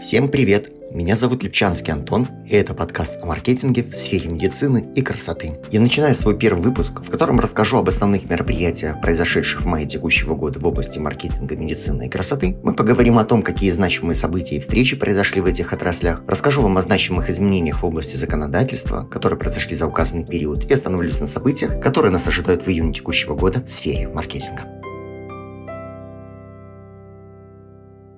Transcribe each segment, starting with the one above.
Всем привет! Меня зовут Липчанский Антон, и это подкаст о маркетинге в сфере медицины и красоты. Я начинаю свой первый выпуск, в котором расскажу об основных мероприятиях, произошедших в мае текущего года в области маркетинга, медицины и красоты. Мы поговорим о том, какие значимые события и встречи произошли в этих отраслях, расскажу вам о значимых изменениях в области законодательства, которые произошли за указанный период, и остановлюсь на событиях, которые нас ожидают в июне текущего года в сфере маркетинга.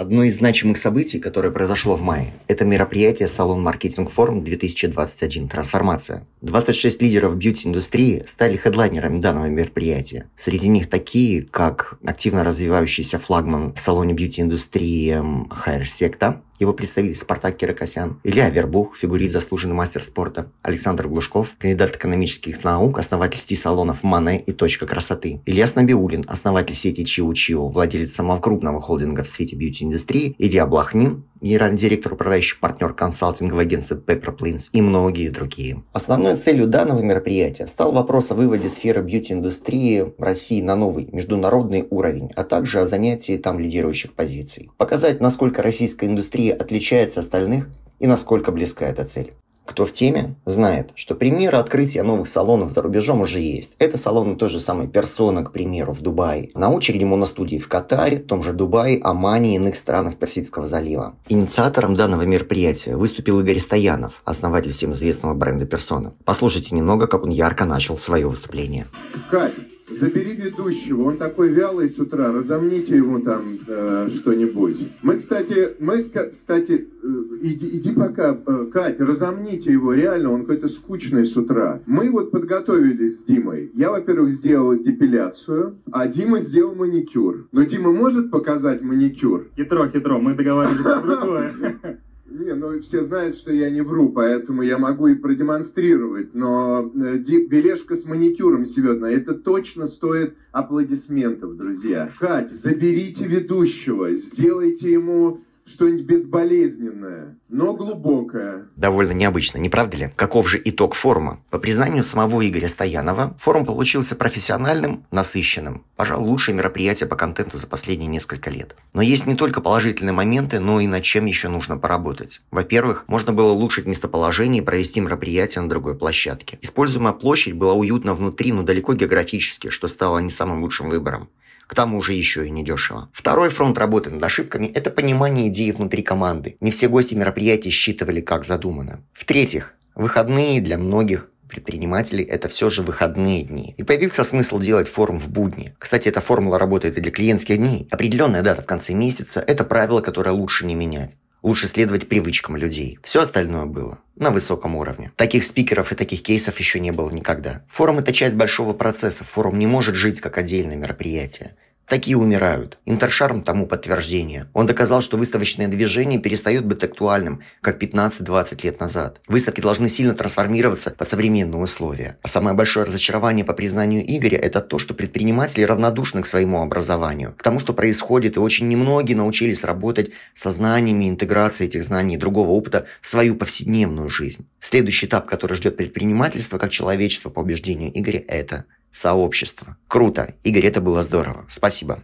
Одно из значимых событий, которое произошло в мае, это мероприятие Салон Маркетинг Форум 2021 «Трансформация». 26 лидеров бьюти-индустрии стали хедлайнерами данного мероприятия. Среди них такие, как активно развивающийся флагман в салоне бьюти-индустрии Хайр Секта, его представитель Спартак Кирокосян, Илья Вербух, фигурист, заслуженный мастер спорта, Александр Глушков, кандидат экономических наук, основатель сти-салонов Мане и Точка красоты, Ильяс Набиулин, основатель сети Чиу Чиу, владелец самого крупного холдинга в свете бьюти-индустрии, Илья Блахнин, генеральный директор, управляющий партнер консалтингового агентства Pepper Plains и многие другие. Основной целью данного мероприятия стал вопрос о выводе сферы бьюти-индустрии России на новый международный уровень, а также о занятии там лидирующих позиций. Показать, насколько российская индустрия отличается от остальных и насколько близка эта цель. Кто в теме, знает, что примеры открытия новых салонов за рубежом уже есть. Это салоны той же самой персоны, к примеру, в Дубае. На очереди моностудии в Катаре, в том же Дубае, Омане и иных странах Персидского залива. Инициатором данного мероприятия выступил Игорь Стоянов, основатель всем известного бренда персона. Послушайте немного, как он ярко начал свое выступление. Кать, Забери ведущего, он такой вялый с утра, разомните ему там э, что-нибудь. Мы, кстати, мы, кстати, э, иди, иди пока, э, Кать, разомните его, реально, он какой-то скучный с утра. Мы вот подготовились с Димой. Я, во-первых, сделал депиляцию, а Дима сделал маникюр. Но Дима может показать маникюр? Хитро, хитро, мы договаривались про другое. Не, ну все знают, что я не вру, поэтому я могу и продемонстрировать. Но э, бележка с маникюром сегодня, это точно стоит аплодисментов, друзья. Кать, заберите ведущего, сделайте ему что-нибудь безболезненное, но глубокое. Довольно необычно, не правда ли? Каков же итог форума? По признанию самого Игоря Стоянова, форум получился профессиональным, насыщенным. Пожалуй, лучшее мероприятие по контенту за последние несколько лет. Но есть не только положительные моменты, но и над чем еще нужно поработать. Во-первых, можно было улучшить местоположение и провести мероприятие на другой площадке. Используемая площадь была уютна внутри, но далеко географически, что стало не самым лучшим выбором к тому же еще и недешево. Второй фронт работы над ошибками – это понимание идеи внутри команды. Не все гости мероприятия считывали, как задумано. В-третьих, выходные для многих предпринимателей это все же выходные дни. И появился смысл делать форум в будни. Кстати, эта формула работает и для клиентских дней. Определенная дата в конце месяца – это правило, которое лучше не менять. Лучше следовать привычкам людей. Все остальное было на высоком уровне. Таких спикеров и таких кейсов еще не было никогда. Форум – это часть большого процесса. Форум не может жить как отдельное мероприятие. Такие умирают. Интершарм тому подтверждение. Он доказал, что выставочное движение перестает быть актуальным, как 15-20 лет назад. Выставки должны сильно трансформироваться под современные условия. А самое большое разочарование по признанию Игоря – это то, что предприниматели равнодушны к своему образованию, к тому, что происходит, и очень немногие научились работать со знаниями, интеграцией этих знаний и другого опыта в свою повседневную жизнь. Следующий этап, который ждет предпринимательство как человечество по убеждению Игоря – это сообщество. Круто. Игорь, это было здорово. Спасибо.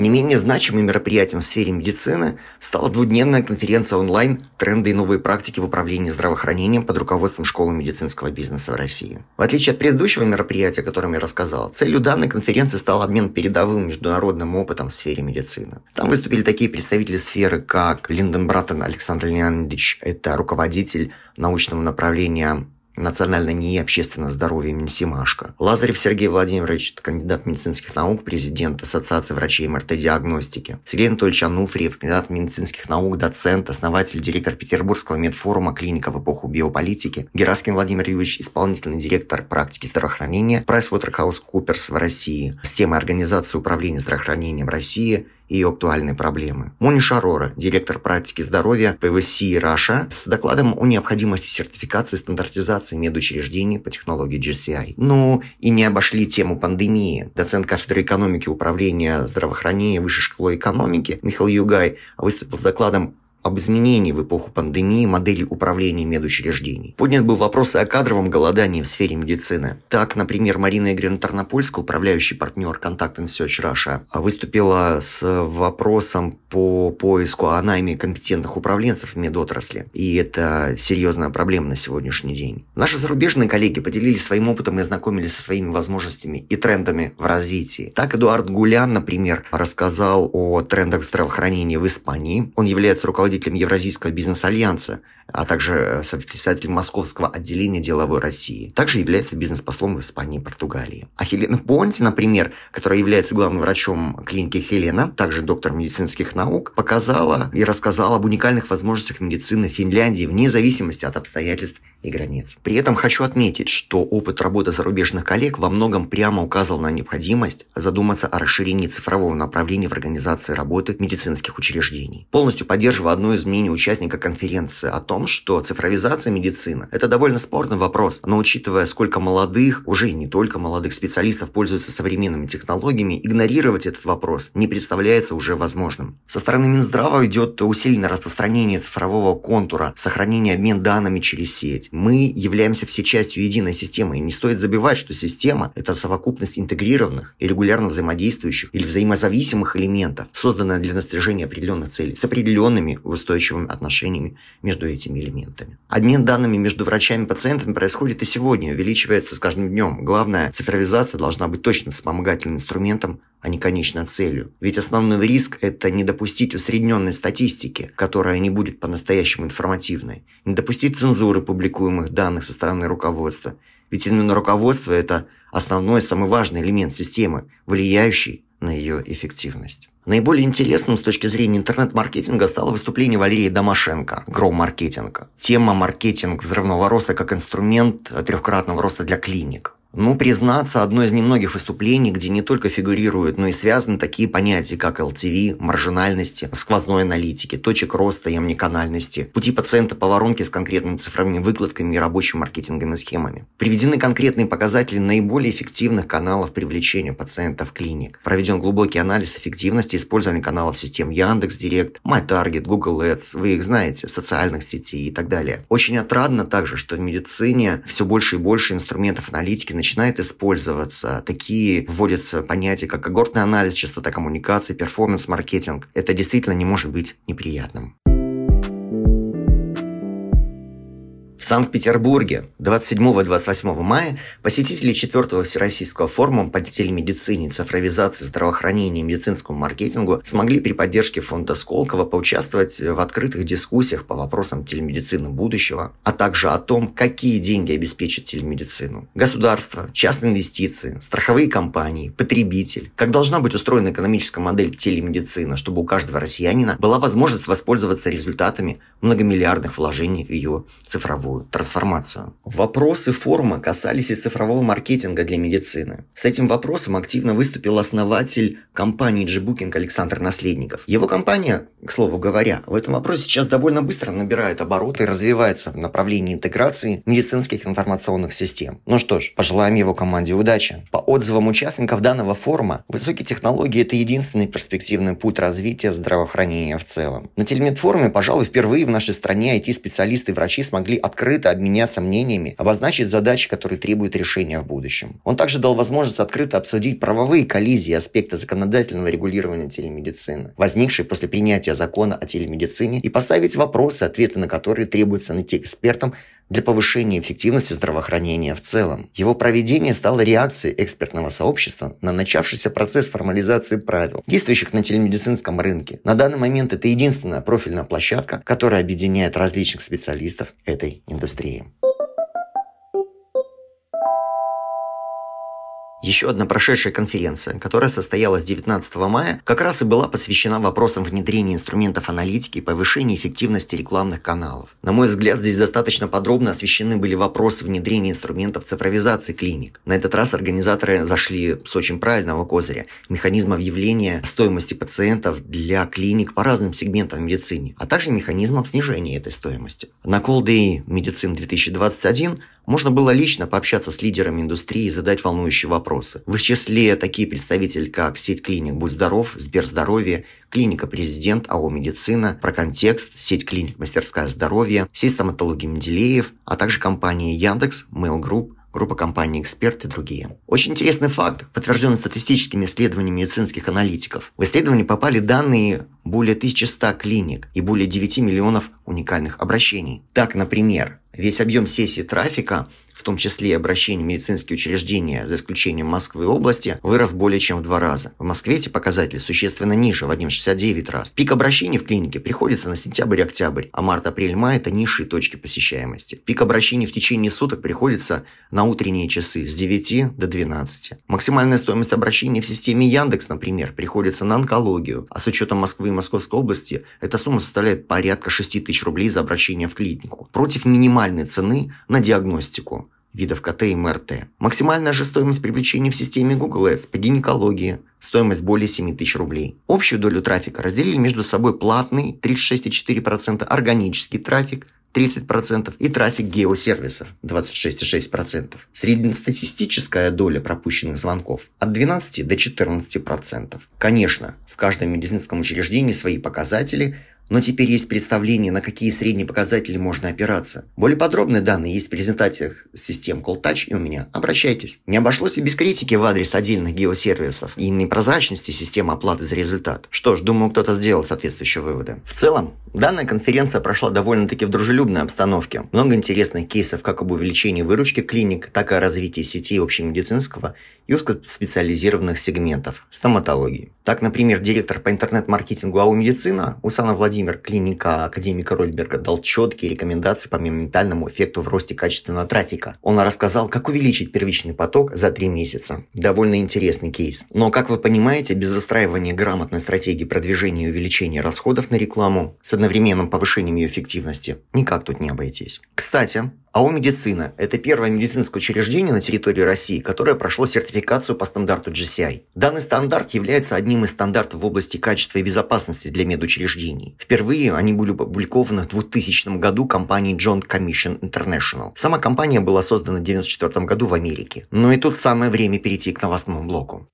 Не менее значимым мероприятием в сфере медицины стала двудневная конференция онлайн «Тренды и новые практики в управлении здравоохранением» под руководством Школы медицинского бизнеса в России. В отличие от предыдущего мероприятия, о котором я рассказал, целью данной конференции стал обмен передовым международным опытом в сфере медицины. Там выступили такие представители сферы, как Линден Братон Александр Леонидович, это руководитель научного направления национальное НИИ общественного здоровья имени Симашко. Лазарев Сергей Владимирович, кандидат медицинских наук, президент Ассоциации врачей МРТ-диагностики. Сергей Анатольевич Ануфриев, кандидат медицинских наук, доцент, основатель, директор Петербургского медфорума «Клиника в эпоху биополитики». Гераскин Владимир Юрьевич, исполнительный директор практики здравоохранения PricewaterhouseCoopers в России. С темой организации управления здравоохранением России – и актуальные проблемы. Мони Шарора, директор практики здоровья ПВС Раша, с докладом о необходимости сертификации и стандартизации медучреждений по технологии GCI. Ну и не обошли тему пандемии. Доцент кафедры экономики управления здравоохранения Высшей школы экономики Михаил Югай выступил с докладом об изменении в эпоху пандемии модели управления медучреждений. Поднят был вопрос о кадровом голодании в сфере медицины. Так, например, Марина Игоревна Тарнопольская, управляющий партнер Contact and Search Russia, выступила с вопросом по поиску о найме компетентных управленцев в медотрасли. И это серьезная проблема на сегодняшний день. Наши зарубежные коллеги поделились своим опытом и ознакомились со своими возможностями и трендами в развитии. Так, Эдуард Гулян, например, рассказал о трендах здравоохранения в Испании. Он является руководителем Евразийского бизнес-альянса, а также сопредседателем Московского отделения деловой России. Также является бизнес-послом в Испании и Португалии. А Хелена Понти, например, которая является главным врачом клиники Хелена, также доктор медицинских наук, показала и рассказала об уникальных возможностях медицины Финляндии вне зависимости от обстоятельств и границ. При этом хочу отметить, что опыт работы зарубежных коллег во многом прямо указывал на необходимость задуматься о расширении цифрового направления в организации работы медицинских учреждений. Полностью поддерживаю одно из мнений участника конференции о том, что цифровизация медицины – это довольно спорный вопрос, но учитывая, сколько молодых, уже и не только молодых специалистов пользуются современными технологиями, игнорировать этот вопрос не представляется уже возможным. Со стороны Минздрава идет усиленное распространение цифрового контура, сохранение обмен данными через сеть мы являемся все частью единой системы. И не стоит забывать, что система – это совокупность интегрированных и регулярно взаимодействующих или взаимозависимых элементов, созданная для достижения определенных целей, с определенными устойчивыми отношениями между этими элементами. Обмен данными между врачами и пациентами происходит и сегодня, увеличивается с каждым днем. Главное, цифровизация должна быть точно вспомогательным инструментом, а не конечной целью. Ведь основной риск – это не допустить усредненной статистики, которая не будет по-настоящему информативной, не допустить цензуры публикуемых данных со стороны руководства. Ведь именно руководство – это основной, самый важный элемент системы, влияющий на ее эффективность. Наиболее интересным с точки зрения интернет-маркетинга стало выступление Валерии Домашенко, Гроу-маркетинга. Тема «Маркетинг взрывного роста как инструмент трехкратного роста для клиник». Ну, признаться, одно из немногих выступлений, где не только фигурируют, но и связаны такие понятия, как LTV, маржинальности, сквозной аналитики, точек роста и омниканальности, пути пациента по воронке с конкретными цифровыми выкладками и рабочими маркетинговыми схемами. Приведены конкретные показатели наиболее эффективных каналов привлечения пациентов в клиник. Проведен глубокий анализ эффективности использования каналов систем Яндекс.Директ, MyTarget, Google Ads, вы их знаете, социальных сетей и так далее. Очень отрадно также, что в медицине все больше и больше инструментов аналитики начинает использоваться. Такие вводятся понятия, как когортный анализ, частота коммуникации, перформанс-маркетинг. Это действительно не может быть неприятным. Санкт-Петербурге 27-28 мая посетители 4 Всероссийского форума по телемедицине, цифровизации, здравоохранению и медицинскому маркетингу смогли при поддержке фонда Сколково поучаствовать в открытых дискуссиях по вопросам телемедицины будущего, а также о том, какие деньги обеспечат телемедицину. Государство, частные инвестиции, страховые компании, потребитель. Как должна быть устроена экономическая модель телемедицины, чтобы у каждого россиянина была возможность воспользоваться результатами многомиллиардных вложений в ее цифровую трансформацию. Вопросы форума касались и цифрового маркетинга для медицины. С этим вопросом активно выступил основатель компании G-Booking Александр Наследников. Его компания, к слову говоря, в этом вопросе сейчас довольно быстро набирает обороты и развивается в направлении интеграции медицинских информационных систем. Ну что ж, пожелаем его команде удачи. По отзывам участников данного форума, высокие технологии – это единственный перспективный путь развития здравоохранения в целом. На телемедфоруме, пожалуй, впервые в нашей стране IT-специалисты и врачи смогли открыть открыто обменяться мнениями, обозначить задачи, которые требуют решения в будущем. Он также дал возможность открыто обсудить правовые коллизии и аспекты законодательного регулирования телемедицины, возникшие после принятия закона о телемедицине, и поставить вопросы, ответы на которые требуется найти экспертам для повышения эффективности здравоохранения в целом. Его проведение стало реакцией экспертного сообщества на начавшийся процесс формализации правил, действующих на телемедицинском рынке. На данный момент это единственная профильная площадка, которая объединяет различных специалистов этой индустрии. Еще одна прошедшая конференция, которая состоялась 19 мая, как раз и была посвящена вопросам внедрения инструментов аналитики и повышения эффективности рекламных каналов. На мой взгляд, здесь достаточно подробно освещены были вопросы внедрения инструментов цифровизации клиник. На этот раз организаторы зашли с очень правильного козыря – механизма въявления стоимости пациентов для клиник по разным сегментам в медицине, а также механизмом снижения этой стоимости. На Call Day Medicine 2021 можно было лично пообщаться с лидерами индустрии и задать волнующий вопрос вопросы. В их числе такие представители, как сеть клиник «Будь здоров», «Сберздоровье», клиника «Президент», АО «Медицина», «Проконтекст», сеть клиник «Мастерская здоровья», сеть стоматологии Менделеев, а также компании Яндекс, Mail Group, группа компаний «Эксперт» и другие. Очень интересный факт, подтвержденный статистическими исследованиями медицинских аналитиков. В исследование попали данные более 1100 клиник и более 9 миллионов уникальных обращений. Так, например, весь объем сессий трафика в том числе и обращений в медицинские учреждения, за исключением Москвы и области, вырос более чем в два раза. В Москве эти показатели существенно ниже, в 1,69 раз. Пик обращений в клинике приходится на сентябрь-октябрь, а март-апрель-май – это низшие точки посещаемости. Пик обращений в течение суток приходится на утренние часы с 9 до 12. Максимальная стоимость обращений в системе Яндекс, например, приходится на онкологию, а с учетом Москвы и Московской области эта сумма составляет порядка 6 тысяч рублей за обращение в клинику, против минимальной цены на диагностику видов КТ и МРТ. Максимальная же стоимость привлечения в системе Google Ads по гинекологии – стоимость более 7 тысяч рублей. Общую долю трафика разделили между собой платный 36,4%, органический трафик 30% и трафик геосервисов 26,6%. Среднестатистическая доля пропущенных звонков от 12 до 14%. Конечно, в каждом медицинском учреждении свои показатели, но теперь есть представление, на какие средние показатели можно опираться. Более подробные данные есть в презентациях систем CallTouch и у меня. Обращайтесь. Не обошлось и без критики в адрес отдельных геосервисов и непрозрачности системы оплаты за результат. Что ж, думаю, кто-то сделал соответствующие выводы. В целом, данная конференция прошла довольно-таки в дружелюбной обстановке. Много интересных кейсов как об увеличении выручки клиник, так и о развитии сетей общемедицинского и узкоспециализированных сегментов стоматологии. Так, например, директор по интернет-маркетингу АУ «Медицина» Усанов Владимир, клиника академика Рольберга, дал четкие рекомендации по моментальному эффекту в росте качественного трафика. Он рассказал, как увеличить первичный поток за три месяца. Довольно интересный кейс. Но, как вы понимаете, без выстраивания грамотной стратегии продвижения и увеличения расходов на рекламу с одновременным повышением ее эффективности никак тут не обойтись. Кстати, АО «Медицина» – это первое медицинское учреждение на территории России, которое прошло сертификацию по стандарту GCI. Данный стандарт является одним из стандартов в области качества и безопасности для медучреждений. Впервые они были опубликованы в 2000 году компанией Joint Commission International. Сама компания была создана в 1994 году в Америке. Но и тут самое время перейти к новостному блоку.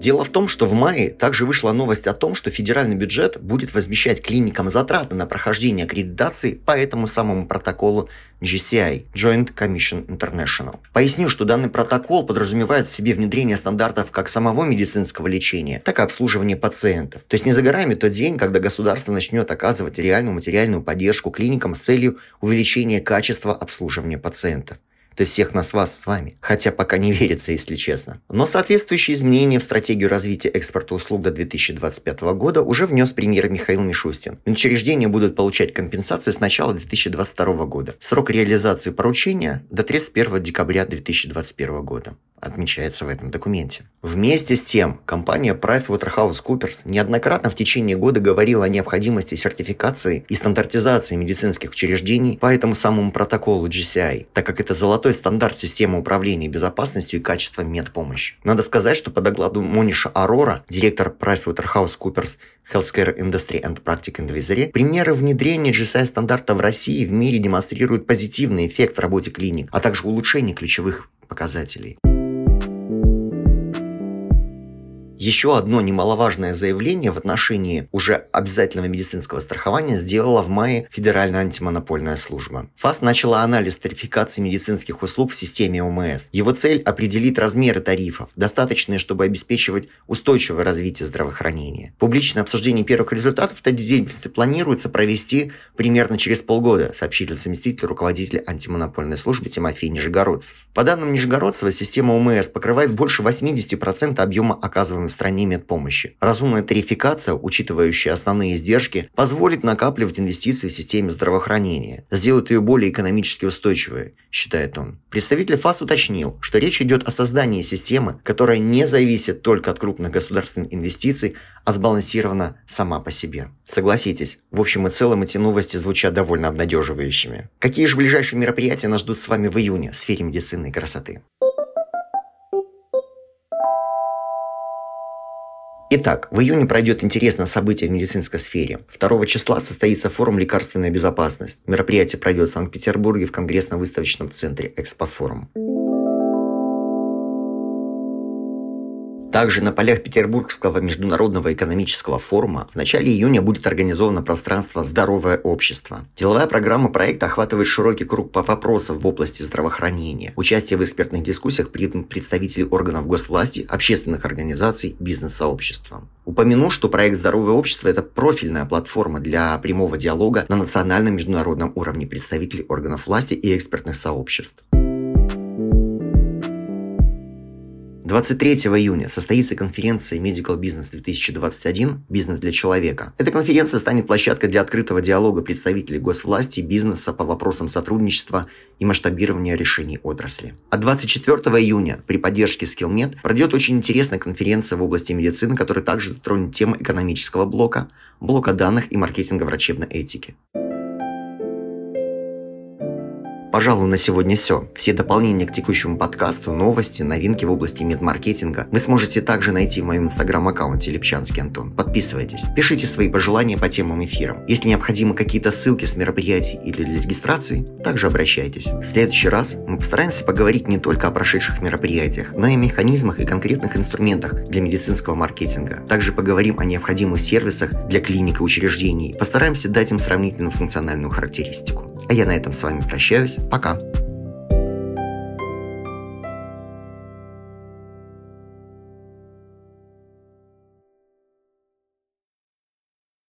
Дело в том, что в мае также вышла новость о том, что федеральный бюджет будет возмещать клиникам затраты на прохождение аккредитации по этому самому протоколу GCI – Joint Commission International. Поясню, что данный протокол подразумевает в себе внедрение стандартов как самого медицинского лечения, так и обслуживания пациентов. То есть не за горами тот день, когда государство начнет оказывать реальную материальную поддержку клиникам с целью увеличения качества обслуживания пациентов то всех нас вас с вами. Хотя пока не верится, если честно. Но соответствующие изменения в стратегию развития экспорта услуг до 2025 года уже внес премьер Михаил Мишустин. Учреждения будут получать компенсации с начала 2022 года. Срок реализации поручения до 31 декабря 2021 года отмечается в этом документе. Вместе с тем, компания PricewaterhouseCoopers неоднократно в течение года говорила о необходимости сертификации и стандартизации медицинских учреждений по этому самому протоколу GCI, так как это золотой стандарт системы управления безопасностью и качеством медпомощи. Надо сказать, что по докладу Мониша Арора, директор PricewaterhouseCoopers Healthcare Industry and Practice Advisory, примеры внедрения GSI стандарта в России и в мире демонстрируют позитивный эффект в работе клиник, а также улучшение ключевых показателей. Еще одно немаловажное заявление в отношении уже обязательного медицинского страхования сделала в мае Федеральная антимонопольная служба. ФАС начала анализ тарификации медицинских услуг в системе ОМС. Его цель – определить размеры тарифов, достаточные, чтобы обеспечивать устойчивое развитие здравоохранения. Публичное обсуждение первых результатов этой деятельности планируется провести примерно через полгода, сообщил заместитель руководителя антимонопольной службы Тимофей Нижегородцев. По данным Нижегородцева, система ОМС покрывает больше 80% объема оказываемой в стране медпомощи. Разумная тарификация, учитывающая основные издержки, позволит накапливать инвестиции в системе здравоохранения, сделает ее более экономически устойчивой, считает он. Представитель ФАС уточнил, что речь идет о создании системы, которая не зависит только от крупных государственных инвестиций, а сбалансирована сама по себе. Согласитесь, в общем и целом эти новости звучат довольно обнадеживающими. Какие же ближайшие мероприятия нас ждут с вами в июне в сфере медицины и красоты? Итак, в июне пройдет интересное событие в медицинской сфере. 2 числа состоится форум «Лекарственная безопасность». Мероприятие пройдет в Санкт-Петербурге в Конгрессно-выставочном центре «Экспофорум». Также на полях Петербургского международного экономического форума в начале июня будет организовано пространство «Здоровое общество». Деловая программа проекта охватывает широкий круг по вопросам в области здравоохранения. Участие в экспертных дискуссиях примут представители органов госвласти, общественных организаций, бизнес-сообщества. Упомяну, что проект «Здоровое общество» – это профильная платформа для прямого диалога на национальном международном уровне представителей органов власти и экспертных сообществ. 23 июня состоится конференция Medical Business 2021 «Бизнес для человека». Эта конференция станет площадкой для открытого диалога представителей госвласти и бизнеса по вопросам сотрудничества и масштабирования решений отрасли. А 24 июня при поддержке SkillNet пройдет очень интересная конференция в области медицины, которая также затронет тему экономического блока, блока данных и маркетинга врачебной этики. Пожалуй, на сегодня все. Все дополнения к текущему подкасту, новости, новинки в области медмаркетинга вы сможете также найти в моем инстаграм-аккаунте Липчанский Антон. Подписывайтесь. Пишите свои пожелания по темам эфирам. Если необходимы какие-то ссылки с мероприятий или для регистрации, также обращайтесь. В следующий раз мы постараемся поговорить не только о прошедших мероприятиях, но и о механизмах и конкретных инструментах для медицинского маркетинга. Также поговорим о необходимых сервисах для клиник и учреждений. Постараемся дать им сравнительную функциональную характеристику. А я на этом с вами прощаюсь. Пока.